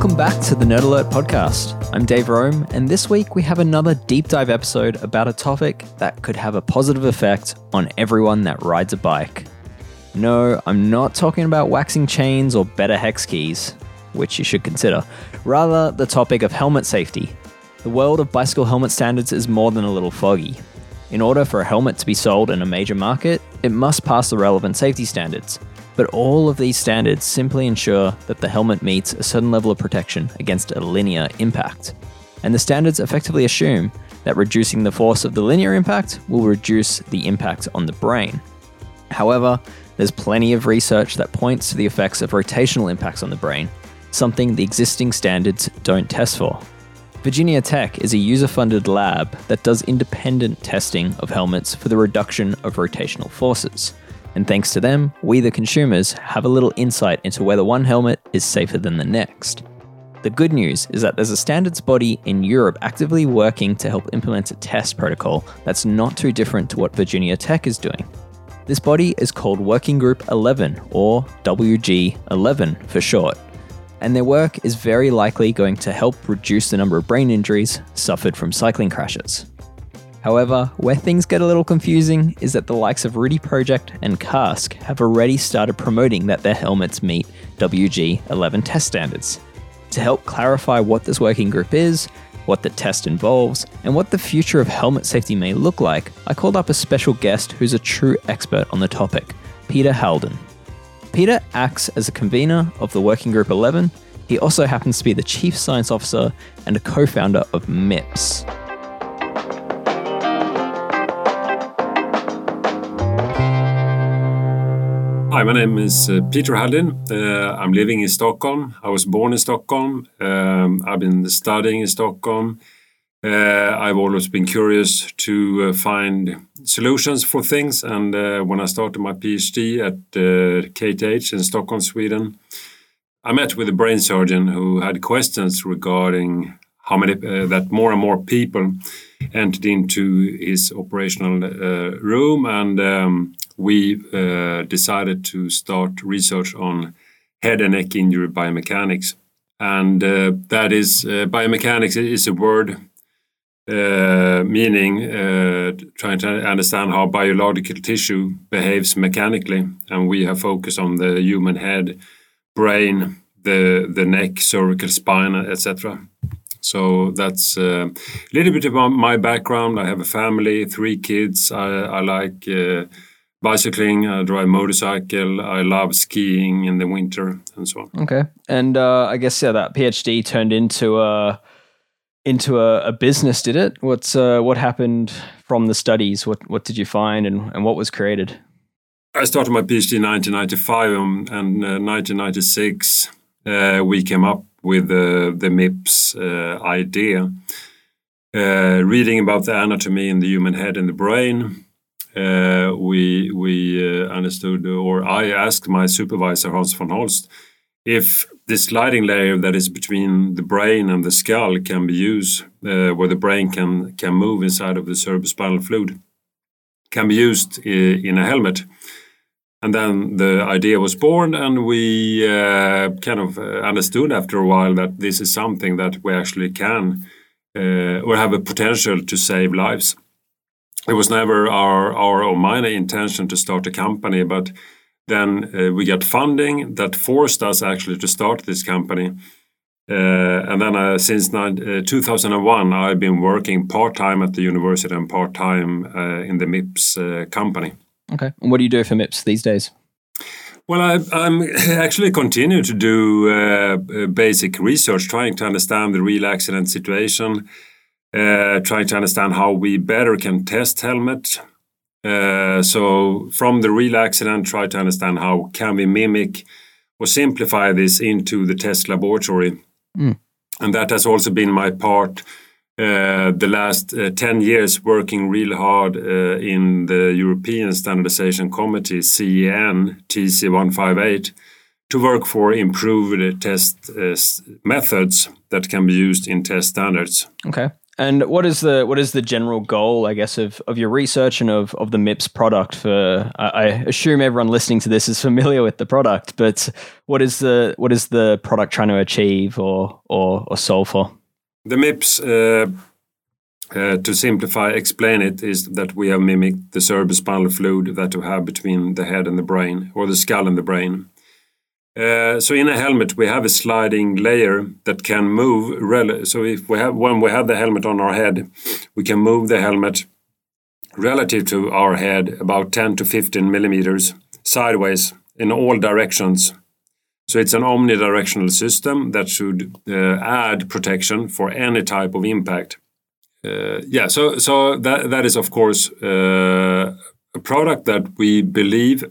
Welcome back to the Nerd Alert podcast. I'm Dave Rome, and this week we have another deep dive episode about a topic that could have a positive effect on everyone that rides a bike. No, I'm not talking about waxing chains or better hex keys, which you should consider. Rather, the topic of helmet safety. The world of bicycle helmet standards is more than a little foggy. In order for a helmet to be sold in a major market, it must pass the relevant safety standards. But all of these standards simply ensure that the helmet meets a certain level of protection against a linear impact. And the standards effectively assume that reducing the force of the linear impact will reduce the impact on the brain. However, there's plenty of research that points to the effects of rotational impacts on the brain, something the existing standards don't test for. Virginia Tech is a user funded lab that does independent testing of helmets for the reduction of rotational forces. And thanks to them, we, the consumers, have a little insight into whether one helmet is safer than the next. The good news is that there's a standards body in Europe actively working to help implement a test protocol that's not too different to what Virginia Tech is doing. This body is called Working Group 11, or WG11 for short, and their work is very likely going to help reduce the number of brain injuries suffered from cycling crashes. However, where things get a little confusing is that the likes of Rudy Project and Kask have already started promoting that their helmets meet WG 11 test standards. To help clarify what this working group is, what the test involves, and what the future of helmet safety may look like, I called up a special guest who's a true expert on the topic, Peter Halldin. Peter acts as a convener of the Working Group 11. He also happens to be the Chief Science Officer and a co founder of MIPS. Hi, my name is uh, Peter Halldin. Uh, I'm living in Stockholm. I was born in Stockholm. Um, I've been studying in Stockholm. Uh, I've always been curious to uh, find solutions for things. And uh, when I started my PhD at KTH in Stockholm, Sweden, I met with a brain surgeon who had questions regarding how many that more and more people entered into his operational room and um, we uh, decided to start research on head and neck injury biomechanics. And uh, that is, uh, biomechanics is a word uh, meaning uh, trying to understand how biological tissue behaves mechanically. And we have focused on the human head, brain, the, the neck, cervical spine, etc. So that's uh, a little bit about my background. I have a family, three kids. I, I like bicycling, I drive motorcycle, I love skiing in the winter and so on. Okay. And uh, I guess yeah, that PhD turned into a into a, a business, did it? What's uh, what happened from the studies? What what did you find and, and what was created? I started my PhD in 1995 and, and uh, 1996 uh, we came up with the MIPS uh, idea. Uh, reading about the anatomy in the human head and the brain, uh, we we uh, understood, or I asked my supervisor Hans von Holst if this sliding layer that is between the brain and the skull can be used, uh, where the brain can can move inside of the cerebrospinal fluid, can be used in a helmet. And then the idea was born, and we uh, kind of understood after a while that this is something that we actually can uh, or have a potential to save lives it was never our our or my intention to start a company, but then uh, we got funding that forced us actually to start this company. Uh, and then uh, since uh, 2001, I've been working part time at the university and part time uh, in the MIPS uh, company. Okay. And what do you do for MIPS these days? Well, I, am actually continue to do basic research, trying to understand the real accident situation trying to understand how we better can test helmet. Uh, so from the real accident, try to understand how can we mimic or simplify this into the test laboratory. Mm. And that has also been my part uh, the last uh, 10 years working really hard uh, in the European Standardization Committee, CEN TC158, to work for improved test uh, methods that can be used in test standards. Okay. And what is the what is the general goal, I guess, of, of your research and of, of the MIPS product? For I, I assume everyone listening to this is familiar with the product, but what is the what is the product trying to achieve or or, or solve for? The MIPS, uh, uh, to simplify, explain it, is that we have mimicked the cerebrospinal fluid that we have between the head and the brain, or the skull and the brain. Uh, so in a helmet we have a sliding layer that can move. so if we have when we have the helmet on our head, we can move the helmet relative to our head about 10 to 15 millimeters sideways in all directions. So it's an omnidirectional system that should uh, add protection for any type of impact. Uh, yeah, so so that that is of course uh, a product that we believe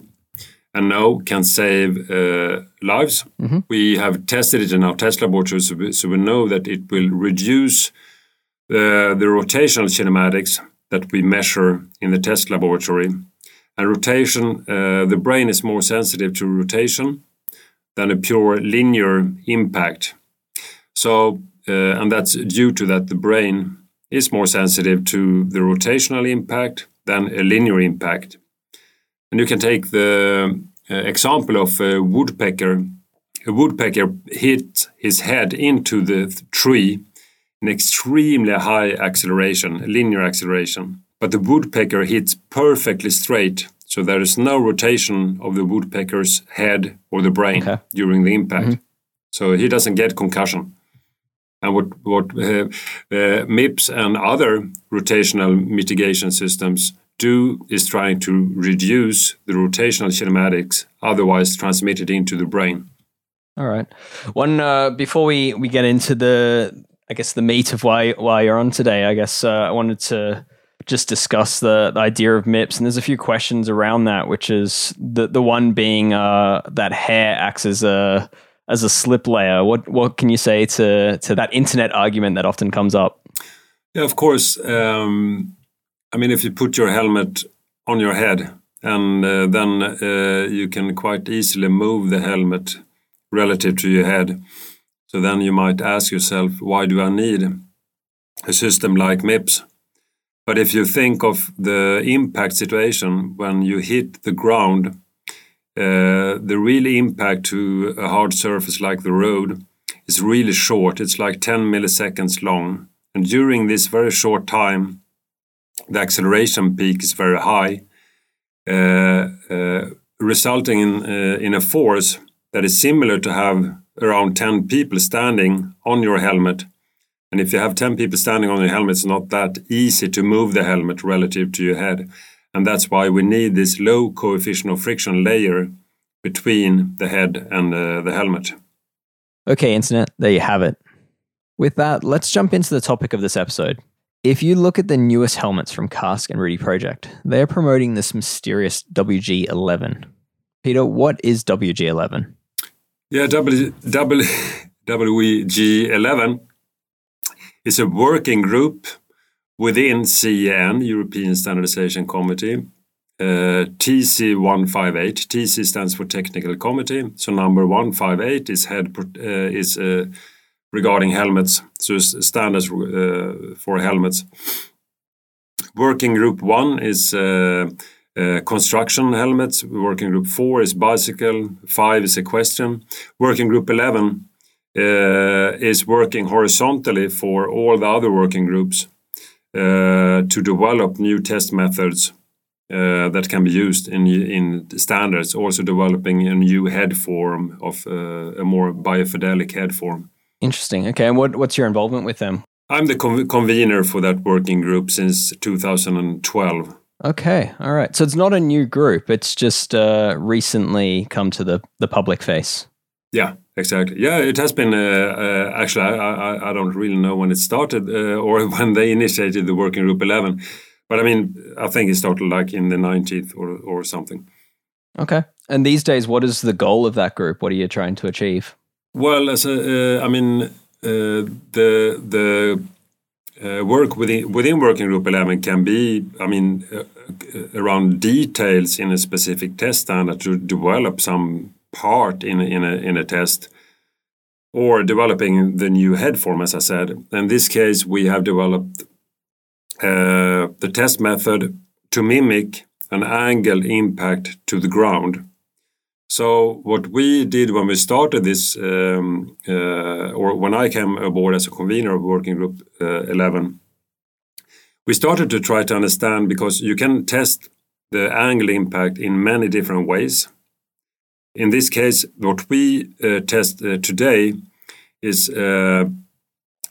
and know can save uh, lives. Mm-hmm. We have tested it in our test laboratories, so we, so we know that it will reduce uh, the rotational kinematics that we measure in the test laboratory. And rotation, uh, the brain is more sensitive to rotation than a pure linear impact. So, uh, and that's due to that the brain is more sensitive to the rotational impact than a linear impact. And you can take the example of a woodpecker. A woodpecker hit his head into the tree in extremely high acceleration, linear acceleration. But the woodpecker hits perfectly straight, so there is no rotation of the woodpecker's head or the brain okay. during the impact. Mm -hmm. So he doesn't get concussion. And what, what uh, uh, MIPS and other rotational mitigation systems do is trying to reduce the rotational kinematics otherwise transmitted into the brain. All right. One uh, before we we get into the I guess the meat of why why you're on today. I guess uh, I wanted to just discuss the, the, idea of MIPS, and there's a few questions around that, which is the the one being uh, that hair acts as a as a slip layer. What what can you say to to that internet argument that often comes up? Yeah, of course. Um, I mean, if you put your helmet on your head, and uh, then uh, you can quite easily move the helmet relative to your head. So then you might ask yourself, why do I need a system like MIPS? But if you think of the impact situation when you hit the ground, uh, the real impact to a hard surface like the road is really short. It's like 10 milliseconds long. And during this very short time, the acceleration peak is very high, uh, uh, resulting in, uh, in a force that is similar to have around 10 people standing on your helmet. And if you have 10 people standing on your helmet, it's not that easy to move the helmet relative to your head. And that's why we need this low coefficient of friction layer between the head and uh, the helmet. Okay, Internet, there you have it. With that, let's jump into the topic of this episode if you look at the newest helmets from Kask and Rudy Project, they're promoting this mysterious WG11. Peter, what is WG11? Yeah, w, w, WG11 is a working group within CEN, European Standardization Committee, uh, TC158. TC stands for Technical Committee. So number 158 is head uh, is uh, regarding helmets, so standards uh, for helmets. Working group one is uh, uh, construction helmets. Working group four is bicycle. Five is equestrian. Working group 11 uh, is working horizontally for all the other working groups uh, to develop new test methods uh, that can be used in in standards. Also developing a new head form of a more biofidelic head form. Interesting. Okay, and what what's your involvement with them? I'm the convener for that working group since 2012. Okay, all right. So it's not a new group; it's just uh, recently come to the the public face. Yeah, exactly. Yeah, it has been. Uh, uh, actually, I, I, I don't really know when it started uh, or when they initiated the working group 11, but I mean, I think it started like in the 19th or or something. Okay. And these days, what is the goal of that group? What are you trying to achieve? Well, as a, uh, I mean, uh, the the uh, work within within working group 11 can be, I mean, uh, around details in a specific test standard to develop some part in in a in a test, or developing the new head form, as I said. In this case, we have developed uh, the test method to mimic an angle impact to the ground. So what we did when we started this, um, uh, or when I came aboard as a convener of Working Group uh, 11, we started to try to understand because you can test the angle impact in many different ways. In this case, what we uh, test uh, today is uh,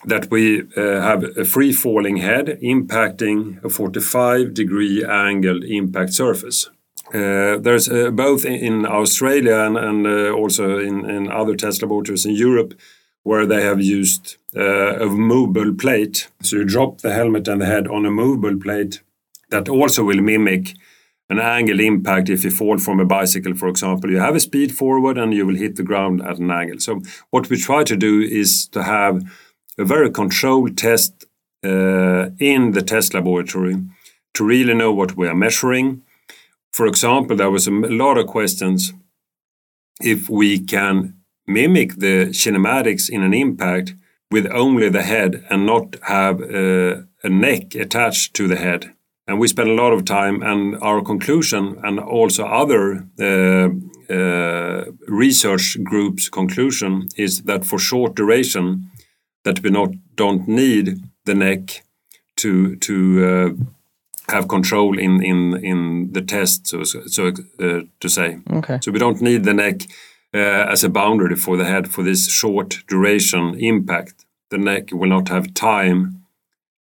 that we uh, have a free falling head impacting a 45 degree angled impact surface. Uh, there's uh, both in Australia and, and uh, also in, in, other test laboratories in Europe where they have used uh, a movable plate. So you drop the helmet and the head on a movable plate that also will mimic an angle impact if you fall from a bicycle, for example. You have a speed forward and you will hit the ground at an angle. So what we try to do is to have a very controlled test uh, in the test laboratory to really know what we are measuring. For example, there was a lot of questions if we can mimic the kinematics in an impact with only the head and not have a, a neck attached to the head. And we spent a lot of time and our conclusion and also other uh, uh, research groups conclusion is that for short duration that we not don't need the neck to to uh, have control in in in the test so so uh, to say okay so we don't need the neck uh, as a boundary for the head for this short duration impact the neck will not have time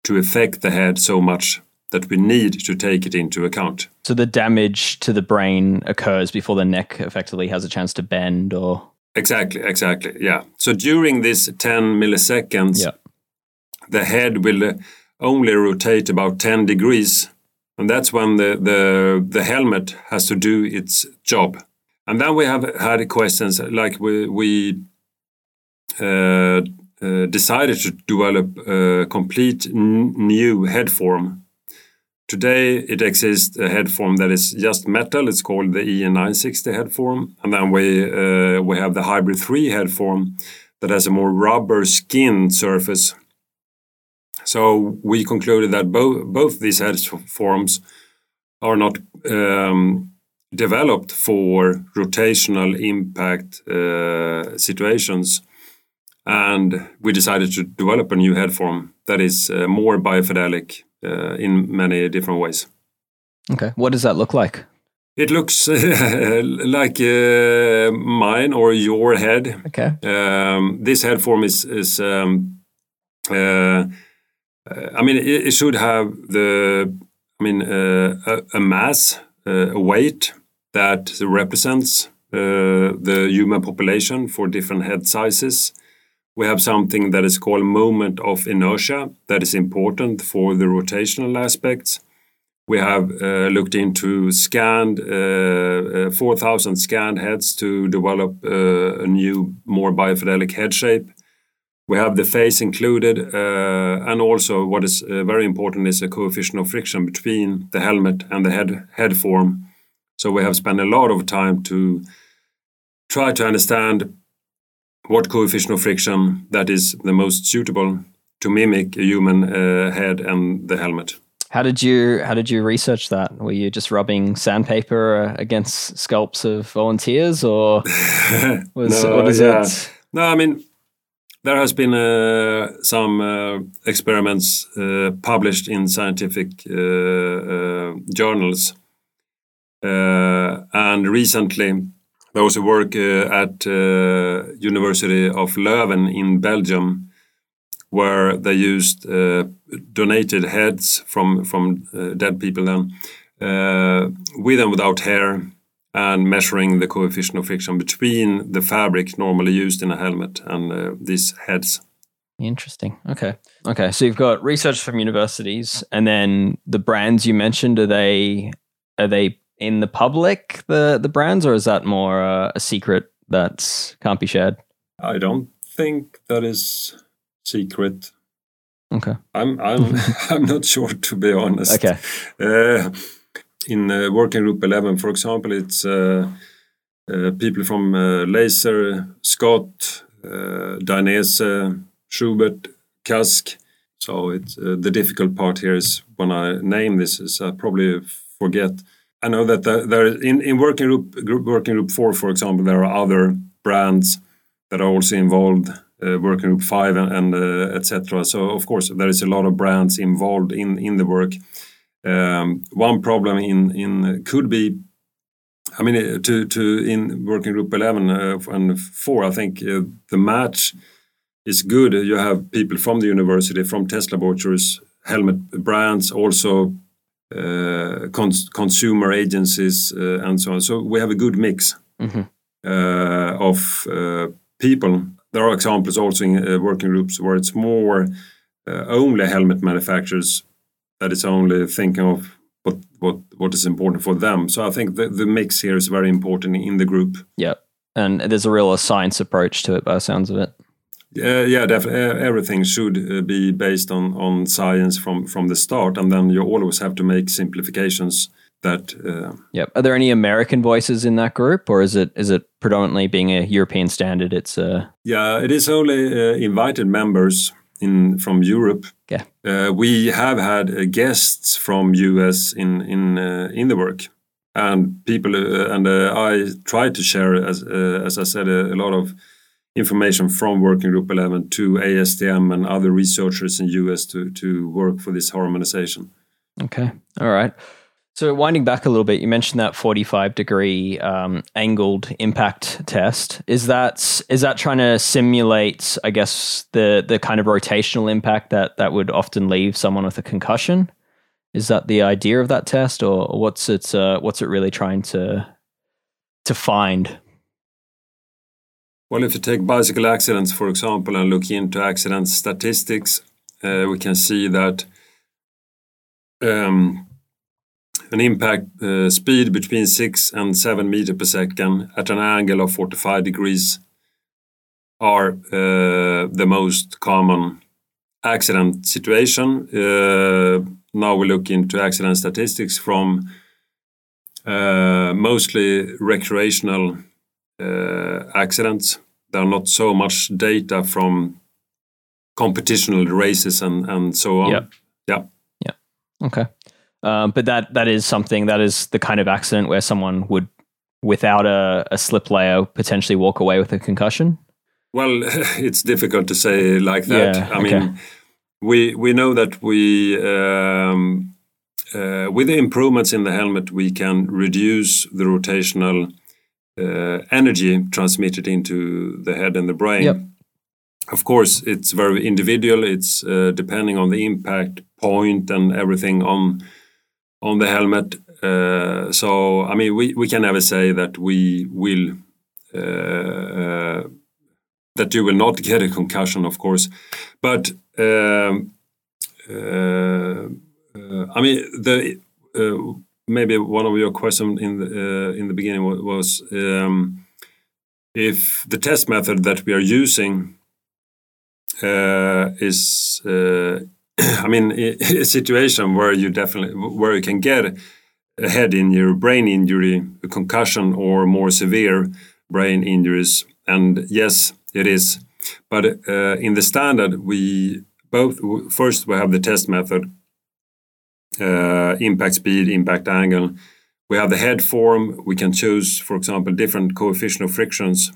to affect the head so much that we need to take it into account. So the damage to the brain occurs before the neck effectively has a chance to bend or Exactly, exactly. Yeah. So during this 10 milliseconds yeah. the head will only rotate about 10 degrees and that's when the, the the helmet has to do its job. And then we have had questions like we we uh, uh, decided to develop a complete new head form Today it exists a head form that is just metal. It's called the EN960 head form, and then we uh, we have the Hybrid 3 head form that has a more rubber skin surface. So we concluded that both both these head forms are not um, developed for rotational impact uh, situations, and we decided to develop a new head form that is uh, more biofidelic uh, in many different ways. Okay, what does that look like? It looks like uh, mine or your head. Okay. Um, this head form is is. Um, uh, I mean, it, it, should have the. I mean, uh, a, a, mass, uh, a weight that represents uh, the human population for different head sizes we have something that is called moment of inertia that is important for the rotational aspects. We have uh, looked into scanned uh, uh, 4,000 scanned heads to develop uh, a new, more biofidelic head shape. We have the face included, uh, and also what is uh, very important is a coefficient of friction between the helmet and the head head form. So we have spent a lot of time to try to understand what coefficient of friction that is the most suitable to mimic a human uh, head and the helmet. How did you how did you research that? Were you just rubbing sandpaper uh, against sculpts of volunteers, or was, no, what is yeah. it? No, I mean there has been uh, some uh, experiments uh, published in scientific uh, uh, journals, and recently there was a work uh, at uh, University of Leuven in Belgium where they used uh, donated heads from from dead people then with and without hair and measuring the coefficient of friction between the fabric normally used in a helmet and uh, these heads. Interesting. Okay. Okay. So you've got research from universities, and then the brands you mentioned are they are they in the public the the brands, or is that more uh, a secret that can't be shared? I don't think that is secret. Okay. I'm I'm I'm not sure to be honest. Okay. Uh, in uh, working group 11 for example it's uh, uh people from uh, Lazer scott uh, Dainese Schuberth kask So it's uh, the difficult part here is when I name this is I probably forget. I know that the, there in in working group, group working group four, for example, there are other brands that are also involved. Uh, working group five and, and uh, etc. So of course there is a lot of brands involved in in the work. Um, one problem in in could be I mean, uh, to to in working group eleven uh, and four, I think uh, the match is good. You have people from the university, from test laboratories, helmet brands, also uh, cons consumer agencies, and so on. So we have a good mix mm -hmm. of people. There are examples also in working groups where it's more only helmet manufacturers that is only thinking of what what what is important for them. So I think the, the mix here is very important in the group. Yeah, and there's a real science approach to it by the sounds of it. Yeah, yeah, definitely. Everything should uh, be based on on science from from the start, and then you always have to make simplifications. That. Uh, yep. Are there any American voices in that group, or is it is it predominantly being a European standard? It's uh... Yeah, it is only uh, invited members in from Europe. Yeah. Uh, we have had uh, guests from US in in uh, in the work, and people uh, and uh, I tried to share as uh, as I said a, a, lot of information from Working Group 11 to ASTM and other researchers in US to to work for this harmonization. Okay. All right. So winding back a little bit, you mentioned that 45 degree um, angled impact test. Is that is that trying to simulate, I guess, the the kind of rotational impact that that would often leave someone with a concussion? Is that the idea of that test, or what's it uh, what's it really trying to to find? Well, if you take bicycle accidents, for example, and look into accident statistics, uh, we can see that. Um, an impact uh, speed between 6 and 7 meter per second at an angle of 45 degrees are uh, the most common accident situation. Uh, now we look into accident statistics from uh, mostly recreational uh, accidents. There are not so much data from competitional races and, and so on. Yeah. Yeah. Yeah. Okay. Um, but that that is something that is the kind of accident where someone would, without a, a slip layer, potentially walk away with a concussion. Well, it's difficult to say like that. Yeah, I okay. mean, we we know that we um, uh, with the improvements in the helmet, we can reduce the rotational uh, energy transmitted into the head and the brain. Yep. Of course, it's very individual. It's uh, depending on the impact point and everything on on the helmet. Uh, so I mean, we, we can never say that we will uh, uh, that you will not get a concussion, of course, but um, uh, uh, I mean the uh, maybe one of your questions in the in the beginning was um, if the test method that we are using is I mean, a situation where you definitely where you can get a head injury, brain injury, a concussion, or more severe brain injuries. And yes, it is. But uh, in the standard, we both first we have the test method, uh, impact speed, impact angle. We have the head form. We can choose, for example, different coefficient of frictions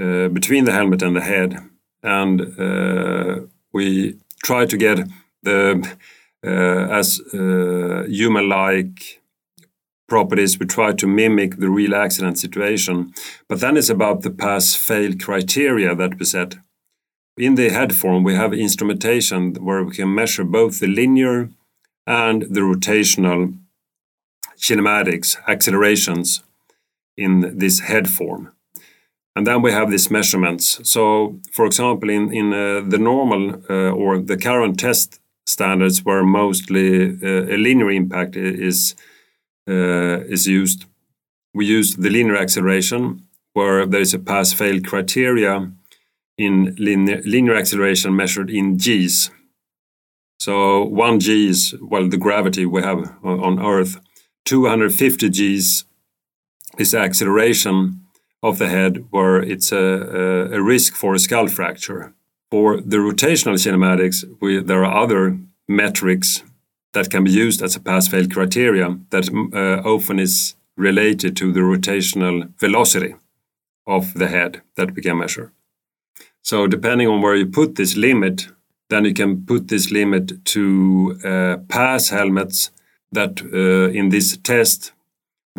uh, between the helmet and the head, and uh, we try to get the uh, as uh, human-like properties. We try to mimic the real accident situation, but then it's about the pass-fail criteria that we set. In the head form, we have instrumentation where we can measure both the linear and the rotational kinematics, accelerations in this head form. And then we have these measurements. So, for example, in, in uh, the normal uh, or the current test standards where mostly uh, a linear impact is, uh, is used, we use the linear acceleration where there is a pass-fail criteria in linear, linear acceleration measured in g's. So 1 g is, well, the gravity we have on Earth. 250 g's is acceleration of the head where it's a, a, risk for a skull fracture. For the rotational kinematics, we, there are other metrics that can be used as a pass-fail criteria that uh, often is related to the rotational velocity of the head that we can measure. So depending on where you put this limit, then you can put this limit to uh, pass helmets that uh, in this test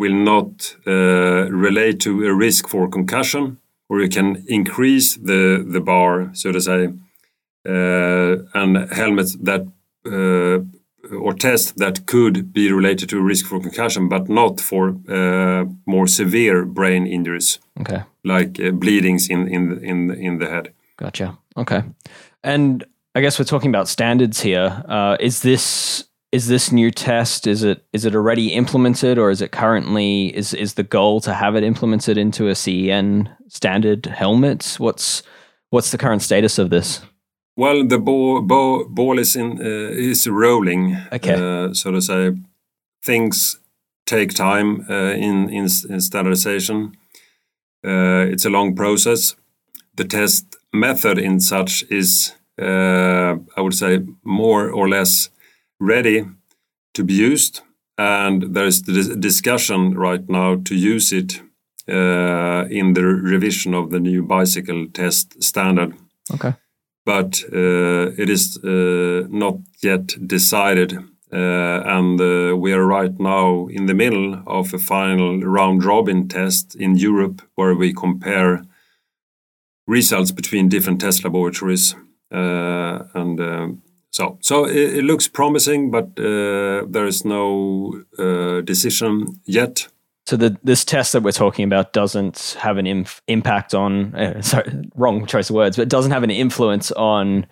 will not uh, relate to a risk for concussion, or you can increase the, the bar, so to say, uh, and helmets that uh, or tests that could be related to risk for concussion, but not for uh, more severe brain injuries. Okay. Like uh, bleedings in in the, in in the head. Gotcha. Okay. And I guess we're talking about standards here. Uh, is this is this new test? Is it is it already implemented, or is it currently is is the goal to have it implemented into a CEN standard helmet? What's what's the current status of this? Well, the ball, ball, ball is in uh, is rolling. Okay. Uh, so to say, things take time uh, in, in, in standardization. Uh, it's a long process. The test method in such is, uh, I would say, more or less ready to be used, and there is the discussion right now to use it uh, in the revision of the new bicycle test standard. Okay but uh, it is uh, not yet decided. Uh, and we are right now in the middle of a final round robin test in Europe where we compare results between different test laboratories. and so, so it, it, looks promising, but there is no decision yet. So the, this test that we're talking about doesn't have an inf- impact on. Uh, sorry, wrong choice of words, but it doesn't have an influence on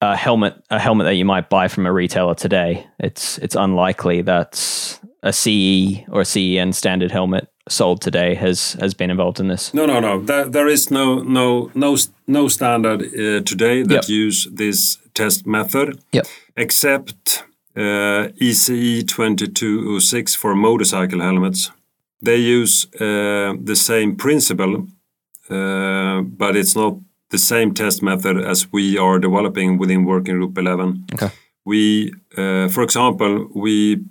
a helmet. A helmet that you might buy from a retailer today. It's it's unlikely that a CE or a CEN standard helmet sold today has has been involved in this. No, no, no. There, there is no no no no standard uh, today that yep. use this test method. Yep. Except uh, ECE 2206 for motorcycle helmets. They use uh, the same principle, uh, but it's not the same test method as we are developing within Working Group 11. Okay. We, uh, for example, we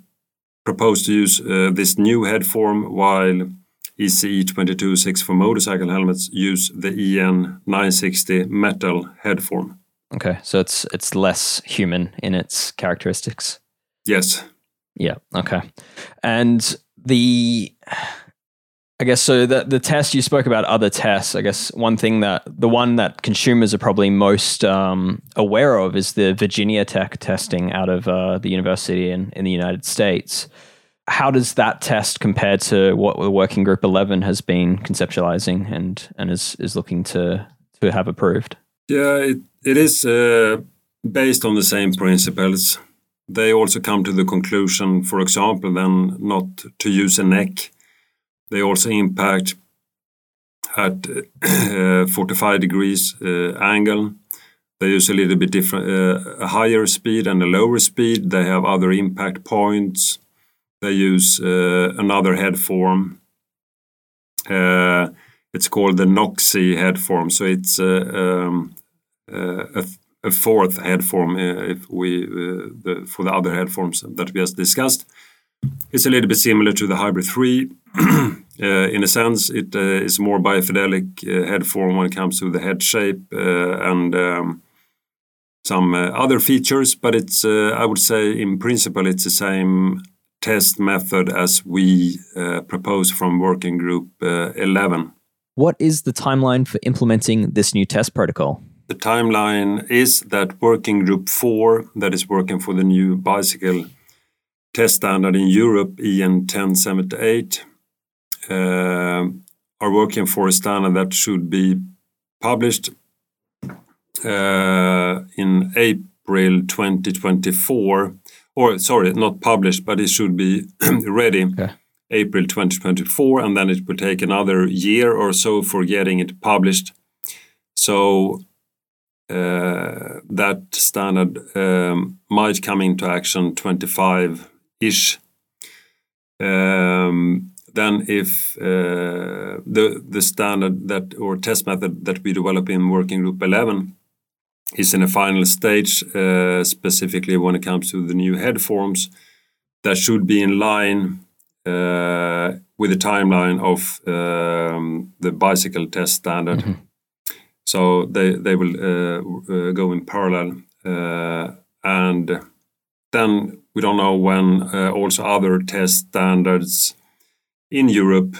propose to use uh, this new head form while ECE 226 for motorcycle helmets use the EN 960 metal head form. Okay, so it's it's less human in its characteristics. Yes. Yeah. Okay. And the I guess so. The the test you spoke about other tests. I guess one thing that the one that consumers are probably most um, aware of is the Virginia Tech testing out of uh, the university in in the United States. How does that test compare to what the Working Group Eleven has been conceptualizing and and is is looking to to have approved? Yeah, it, it is uh, based on the same principles they also come to the conclusion, for example, then not to use a neck. They also impact at uh, 45 degrees uh, angle. They use a little bit different, uh, a higher speed and a lower speed. They have other impact points. They use uh, another head form. Uh, it's called the NOCSAE head form. So it's uh, um, a a fourth head form uh, if we uh, the, for the other head forms that we just discussed. It's a little bit similar to the Hybrid 3. Uh, in a sense, it is more biofidelic head form when it comes to the head shape and um, some other features, but it's I would say in principle it's the same test method as we uh, propose from working group uh, 11. What is the timeline for implementing this new test protocol? the timeline is that working group 4 that is working for the new bicycle test standard in Europe EN 1078 uh, are working for a standard that should be published uh, in April 2024 or sorry not published but it should be ready okay. April 2024 and then it will take another year or so for getting it published so uh, that standard um, might come into action 25 ish. Um, then, if uh, the the standard that or test method that we develop in Working Group 11 is in a final stage, uh, specifically when it comes to the new head forms that should be in line with the timeline of um, the bicycle test standard. Mm -hmm. So they they will uh, uh go in parallel, uh, and then we don't know when uh, also other test standards in Europe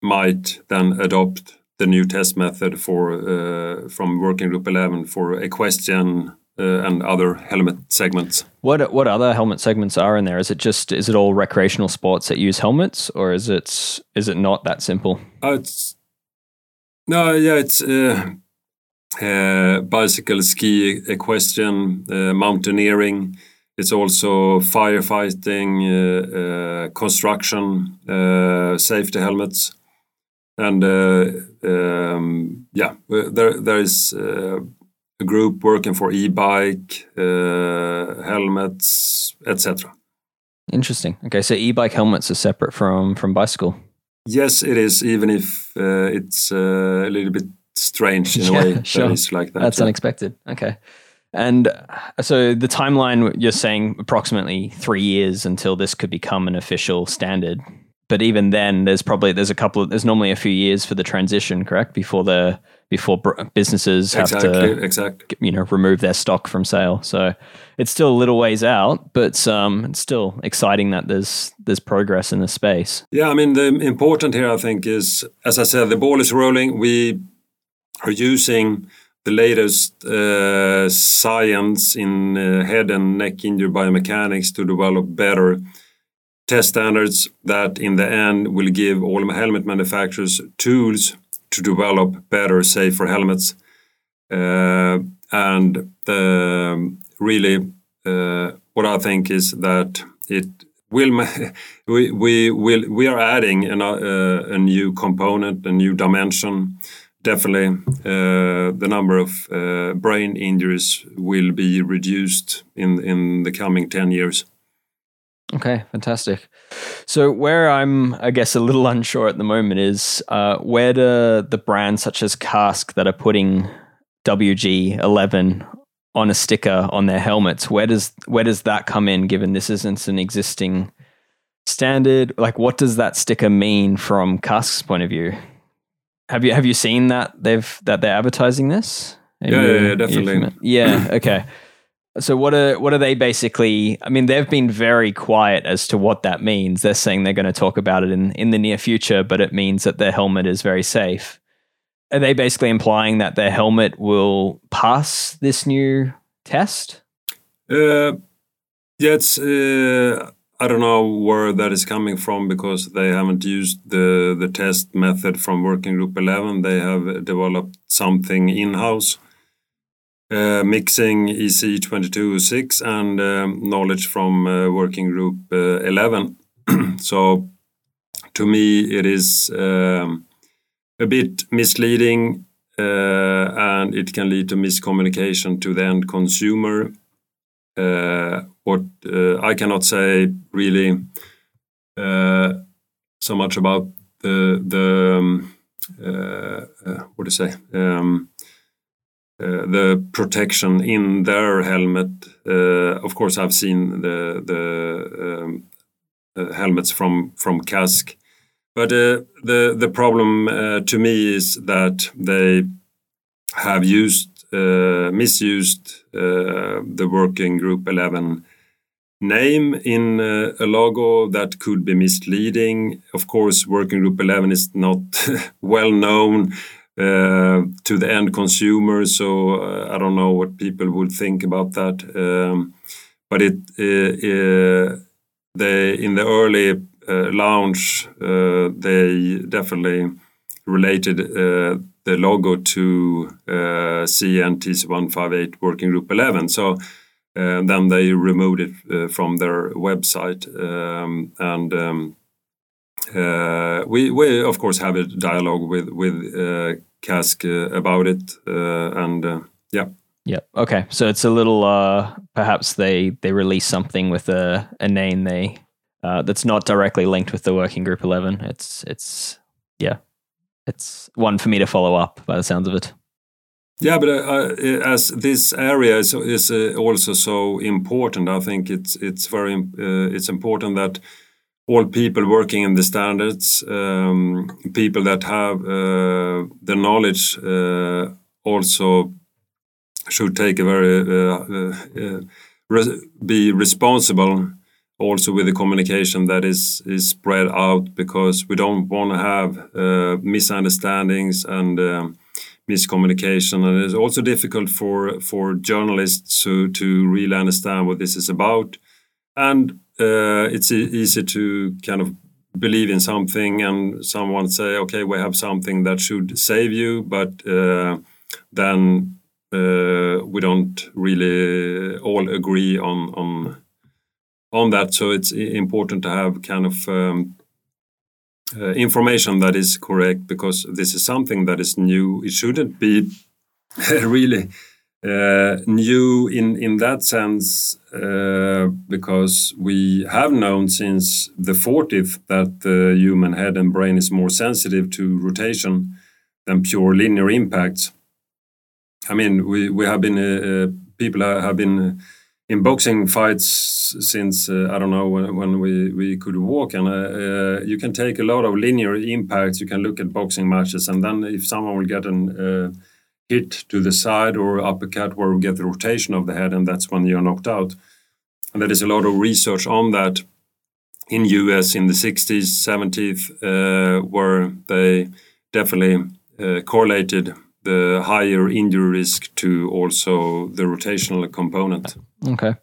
might then adopt the new test method for uh, from Working Group 11 for equestrian uh, and other helmet segments. What what other helmet segments are in there? Is it just is it all recreational sports that use helmets, or is it is it not that simple? Uh, it's no, yeah, it's uh, uh, bicycle, ski, equestrian, uh, mountaineering. It's also firefighting, construction, safety helmets and uh, um, yeah, there there is uh, a group working for e-bike, uh, helmets, etc. Interesting. Okay, so e-bike helmets are separate from from bicycle. Yes, it is. Even if uh, it's uh, a little bit strange in yeah, a way sure. that like that. That's yeah. unexpected. Okay. And uh, so the timeline you're saying approximately three years until this could become an official standard but even then, there's probably there's a couple. Of, there's normally a few years for the transition, correct? Before the before businesses have exactly, to exactly. you know remove their stock from sale. So it's still a little ways out, but um, it's still exciting that there's there's progress in the space. Yeah, I mean the important here, I think, is as I said, the ball is rolling. We are using the latest uh, science in uh, head and neck injury biomechanics to develop better test standards that in the end will give all helmet manufacturers tools to develop better, safer helmets. Uh, and the, really, uh, what I think is that it will we we will we are adding an, uh, a new component, a new dimension. Definitely, uh, the number of uh, brain injuries will be reduced in in the coming ten years. Okay, fantastic. So where I'm, I guess, a little unsure at the moment is uh, where do the brands such as Kask that are putting WG11 on a sticker on their helmets, where does where does that come in? Given this isn't an existing standard, like what does that sticker mean from Kask's point of view? Have you have you seen that they've that they're advertising this? Yeah, yeah, yeah, definitely. Yeah, okay. So what are what are they basically? I mean, they've been very quiet as to what that means. They're saying they're going to talk about it in in the near future, but it means that their helmet is very safe. Are they basically implying that their helmet will pass this new test? Uh, yeah, it's. Uh, I don't know where that is coming from because they haven't used the the test method from Working Group Eleven. They have developed something in house uh, mixing EC 2206 and um, knowledge from uh, working group uh, 11. so to me, it is um, a bit misleading uh, and it can lead to miscommunication to the end consumer. Uh, what uh, I cannot say really so much about the the um, what to say um, uh, the protection in their helmet. Uh, of course, I've seen the the um, uh, helmets from from Kask, but the the problem to me is that they have used misused the working group 11 name in uh, a logo that could be misleading. Of course, Working Group 11 is not well known uh, to the end consumer. So uh, I don't know what people would think about that. Um, but it uh, they in the early launch they definitely related the logo to uh, CNTC 158 Working Group 11. So uh, then they removed it uh, from their website. Um, and um, uh, we we of course have a dialogue with with uh, Kask uh, about it, uh, and uh, yeah. Yeah. Okay. So it's a little. Uh, perhaps they they release something with a a name they that's not directly linked with the working group eleven. It's it's yeah. It's one for me to follow up by the sounds of it. Yeah, but uh, as this area is, is uh, also so important, I think it's it's very uh, it's important that all people working in the standards, um, people that have uh, the knowledge, uh, also should take a very re be responsible also with the communication that is is spread out because we don't want to have misunderstandings and um, miscommunication. And it's also difficult for for journalists to to really understand what this is about. And uh, it's e easy to kind of believe in something and someone say okay we have something that should save you but uh, then uh, we don't really all agree on on on that so it's important to have kind of um, uh, information that is correct because this is something that is new. It shouldn't be really uh, new in in that sense uh, because we have known since the 40th that the human head and brain is more sensitive to rotation than pure linear impacts. I mean, we we have been uh, people have been in boxing fights since I don't know when, when, we, we could walk, and you can take a lot of linear impacts. You can look at boxing matches, and then if someone will get an hit to the side or uppercut where we get the rotation of the head, and that's when you're knocked out. And there is a lot of research on that in US in the 60s, 70s, uh, where they definitely uh, correlated the higher injury risk to also the rotational component. Okay.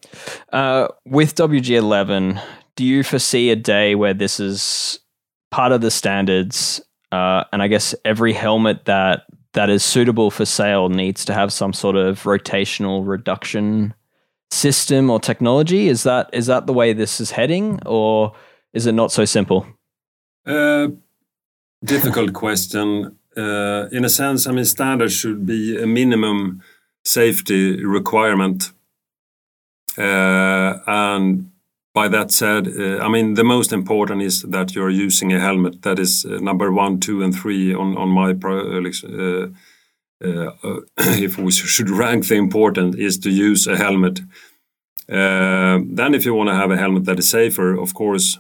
Uh, with WG11, do you foresee a day where this is part of the standards? Uh, and I guess every helmet that that is suitable for sale needs to have some sort of rotational reduction system or technology. Is that is that the way this is heading, or is it not so simple? Uh, difficult question. Uh, in a sense, I mean, standards should be a minimum safety requirement uh, and by that said, uh, I mean, the most important is that you're using a helmet that is uh, number one, two, and three on, on my pro, if we should rank the important is to use a helmet. then if you want to have a helmet that is safer, of course,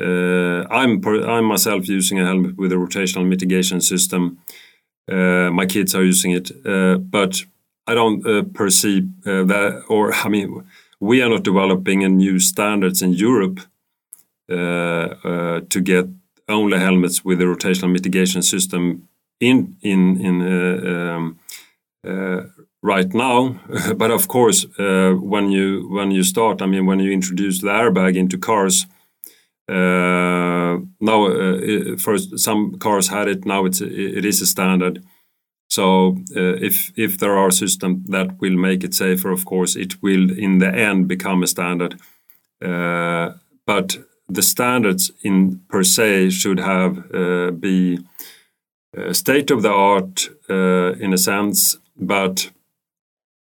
uh, I'm I'm myself using a helmet with a rotational mitigation system. Uh, my kids are using it, uh, but I don't perceive that, or I mean, we are not developing a new standards in Europe uh, uh, to get only helmets with a rotational mitigation system in in in uh, um, right now. but of course, when you when you start, I mean, when you introduce the airbag into cars. Uh, now, uh, first some cars had it. Now it's it is a standard. So uh, if if there are systems that will make it safer, of course, it will in the end become a standard. Uh, but the standards in per se should have uh, be uh, state of the art uh, in a sense, but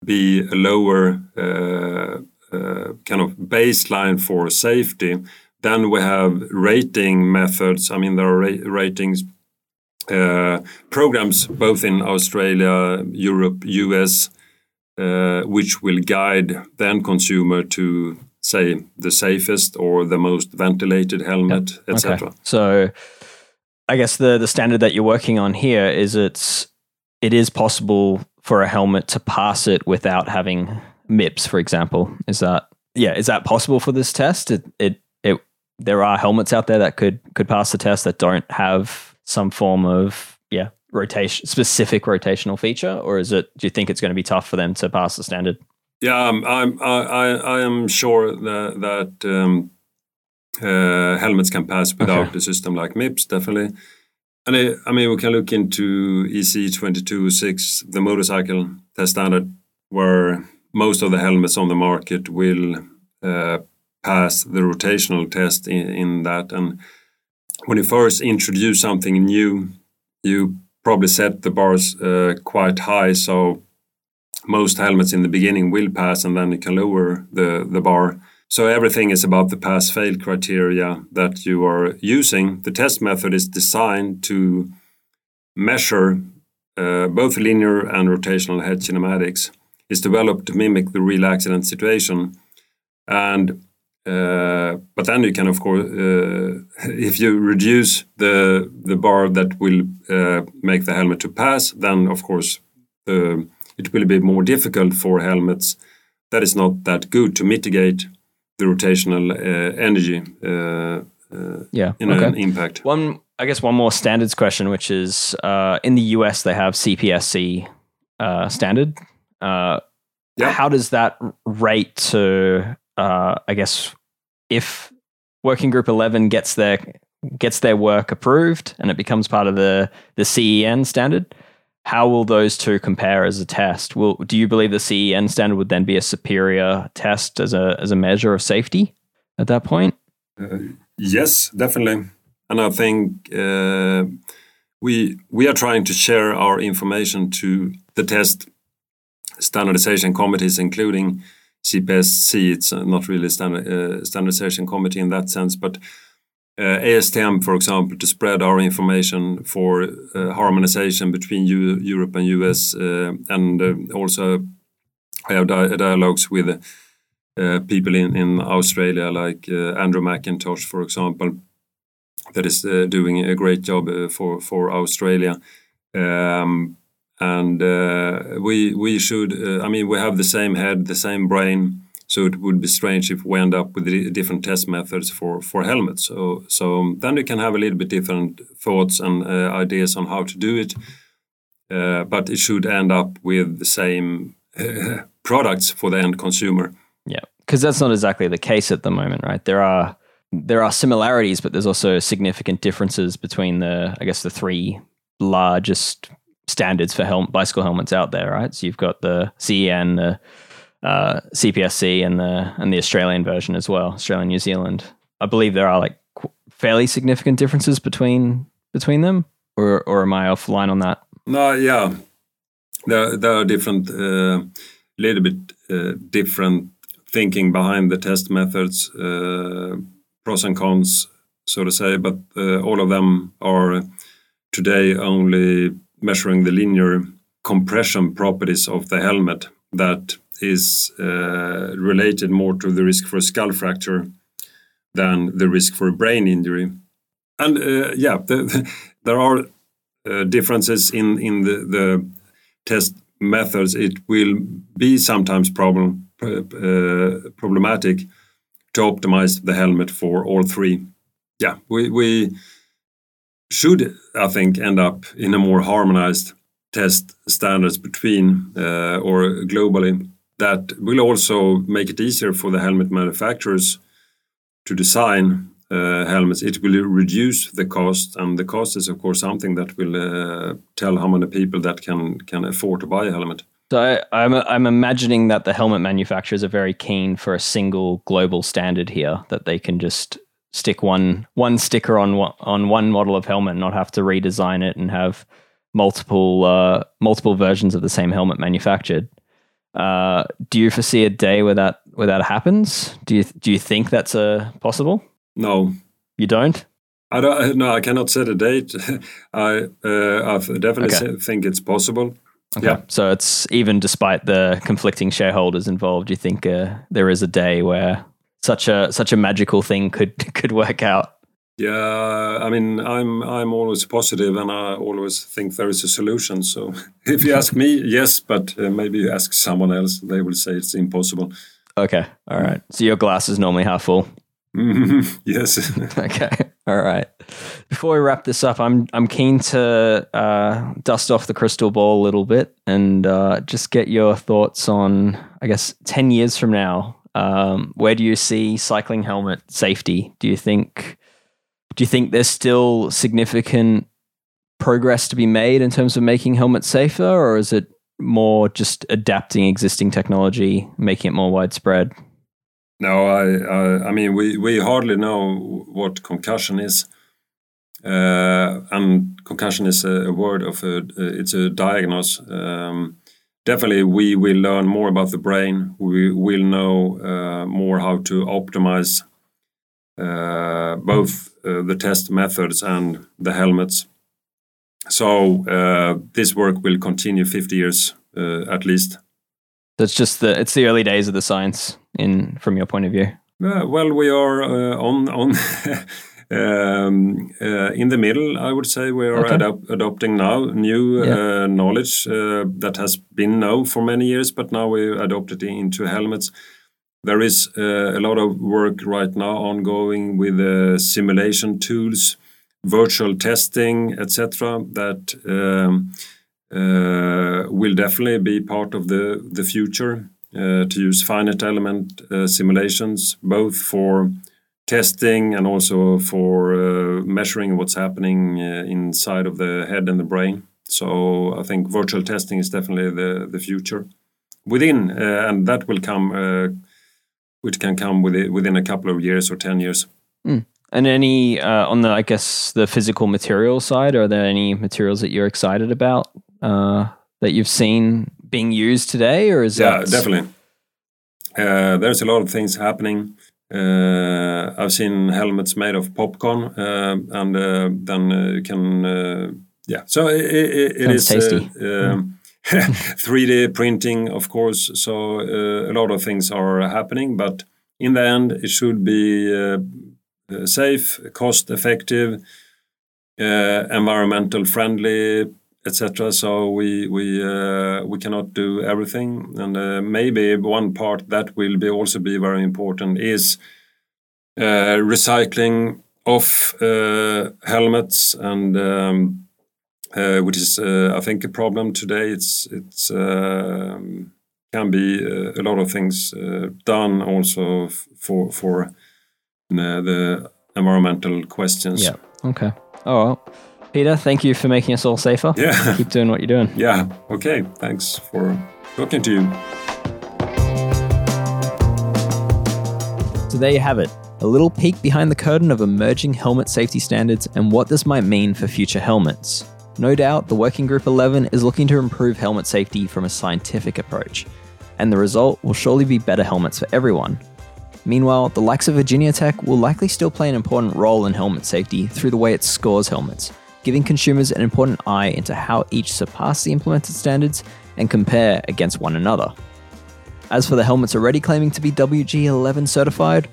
be a lower uh, kind of baseline for safety. Then we have rating methods. I mean, there are ra ratings uh, programs both in Australia, Europe, US, uh, which will guide the end consumer to say the safest or the most ventilated helmet, yep. etc. Okay. So, I guess the the standard that you're working on here is it's it is possible for a helmet to pass it without having MIPS, for example. Is that yeah? Is that possible for this test? It it, it there are helmets out there that could could pass the test that don't have some form of yeah rotation specific rotational feature, or is it? Do you think it's going to be tough for them to pass the standard? Yeah, um, I'm I, I am sure that that um, uh, helmets can pass without okay. a system like MIPS definitely. And I, I mean, we can look into EC 226, the motorcycle test standard, where most of the helmets on the market will uh, pass the rotational test in, in that. And when you first introduce something new, you probably set the bars uh, quite high. So most helmets in the beginning will pass, and then you can lower the the bar. So everything is about the pass-fail criteria that you are using. The test method is designed to measure uh, both linear and rotational head kinematics is developed to mimic the real accident situation. And uh, but then you can, of course, uh, if you reduce the the bar that will uh, make the helmet to pass, then of course it will be more difficult for helmets that is not that good to mitigate the rotational uh, energy. Uh, yeah, in okay. an impact. One, I guess, one more standards question, which is in the US they have CPSC standard. Yeah. How does that rate to uh, I guess if Working Group Eleven gets their gets their work approved and it becomes part of the the CEN standard, how will those two compare as a test? Will do you believe the CEN standard would then be a superior test as a as a measure of safety at that point? Uh, yes, definitely, and I think uh, we we are trying to share our information to the test standardization committees, including CPSC. It's not really standard, uh, standardization committee in that sense, but uh, ASTM, for example, to spread our information for uh, harmonization between U Europe and US, uh, and uh, also I have di dialogues with uh, people in, in Australia, like Andrew McIntosh, for example, that is doing a great job for for Australia. Um, and uh, we we should uh, I mean we have the same head, the same brain, so it would be strange if we end up with different test methods for for helmets. So so then you can have a little bit different thoughts and uh, ideas on how to do it, uh, but it should end up with the same products for the end consumer. Yeah, because that's not exactly the case at the moment, right? There are there are similarities, but there's also significant differences between the I guess the three largest standards for hel- bicycle helmets out there, right? So you've got the CEN, the uh, CPSC, and the and the Australian version as well, Australian New Zealand. I believe there are like qu- fairly significant differences between between them, or or am I offline on that? No, yeah, there there are different, uh, little bit uh, different thinking behind the test methods, uh, pros and cons, so to say, but uh, all of them are today only measuring the linear compression properties of the helmet that is uh, related more to the risk for skull fracture than the risk for brain injury. And uh, yeah, the, the, there are uh, differences in, in the, the test methods. It will be sometimes problem, uh, problematic to optimize the helmet for all three. Yeah, we, we should, I think, end up in a more harmonized test standards between uh, or globally. That will also make it easier for the helmet manufacturers to design uh, helmets. It will reduce the cost, and the cost is, of course, something that will uh, tell how many people that can can afford to buy a helmet. So I, I'm I'm imagining that the helmet manufacturers are very keen for a single global standard here that they can just stick one one sticker on on one model of helmet and not have to redesign it and have multiple uh, multiple versions of the same helmet manufactured. Uh, do you foresee a day where that where that happens? Do you do you think that's uh, possible? No, you don't. I don't. No, I cannot set a date. I uh, I definitely okay. think it's possible. Okay. Yeah. So it's even despite the conflicting shareholders involved, you think uh, there is a day where such a such a magical thing could could work out. Yeah, I mean, I'm I'm always positive, and I always think there is a solution. So, if you ask me, yes, but uh, maybe you ask someone else, they will say it's impossible. Okay, all right. So your glass is normally half full. yes. okay. All right. Before we wrap this up, I'm I'm keen to uh, dust off the crystal ball a little bit and uh, just get your thoughts on, I guess, ten years from now, um, where do you see cycling helmet safety? Do you think do you think there's still significant progress to be made in terms of making helmets safer, or is it more just adapting existing technology, making it more widespread? No, I, I, I mean, we, we hardly know what concussion is. Uh, and concussion is a, a word of a, it's a diagnosis. Um, definitely we will learn more about the brain. We will know uh, more how to optimize uh, both uh, the test methods and the helmets. so uh, this work will continue 50 years uh, at least. That's just the it's the early days of the science in from your point of view. Uh, well, we are uh, on on um, uh, in the middle. I would say we are okay. adopting now new yeah. Uh, knowledge that has been known for many years, but now we adopt it into helmets. There is a lot of work right now ongoing with simulation tools virtual testing, etc., that um, uh, will definitely be part of the, the future uh, to use finite element uh, simulations, both for testing and also for uh, measuring what's happening uh, inside of the head and the brain. So I think virtual testing is definitely the, the future within, uh, and that will come, which can come within, within a couple of years or 10 years. Mm. And any uh, on the, I guess, the physical material side, are there any materials that you're excited about uh, that you've seen being used today, or is yeah, that... definitely. Uh, there's a lot of things happening. Uh, I've seen helmets made of popcorn, uh, and uh, then you can, yeah. So it, it, it is tasty. Mm. 3D printing, of course. So a lot of things are happening, but in the end, it should be safe, cost effective, uh, environmental friendly, etc. So we we uh, we cannot do everything, and maybe one part that will be also be very important is recycling of helmets and. Um, uh, which is uh, I think a problem today. It's it's uh, can be a lot of things done also for for the, the environmental questions. Yeah. Okay. Oh well. Peter, thank you for making us all safer. Yeah. Keep doing what you're doing. Yeah. Okay. Thanks for talking to you. So there you have it. A little peek behind the curtain of emerging helmet safety standards and what this might mean for future helmets. No doubt, the Working Group 11 is looking to improve helmet safety from a scientific approach, and the result will surely be better helmets for everyone, Meanwhile, the likes of Virginia Tech will likely still play an important role in helmet safety through the way it scores helmets, giving consumers an important eye into how each surpass the implemented standards and compare against one another. As for the helmets already claiming to be WG11 certified,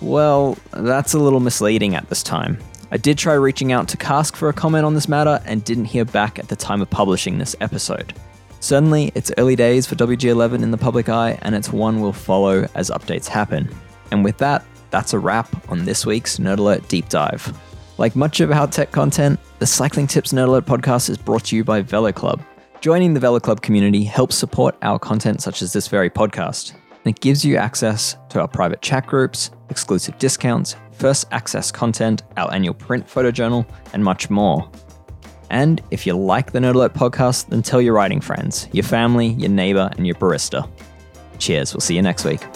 well, that's a little misleading at this time. I did try reaching out to Kask for a comment on this matter and didn't hear back at the time of publishing this episode. Certainly, it's early days for WG11 in the public eye, and it's one we'll follow as updates happen. And with that, that's a wrap on this week's Nerd Alert Deep Dive. Like much of our tech content, the Cycling Tips Nerd Alert podcast is brought to you by Velo Club. Joining the Velo Club community helps support our content, such as this very podcast. And it gives you access to our private chat groups, exclusive discounts, first access content, our annual print photo journal, and much more. And if you like the Nerd Alert podcast, then tell your writing friends, your family, your neighbor, and your barista. Cheers, we'll see you next week.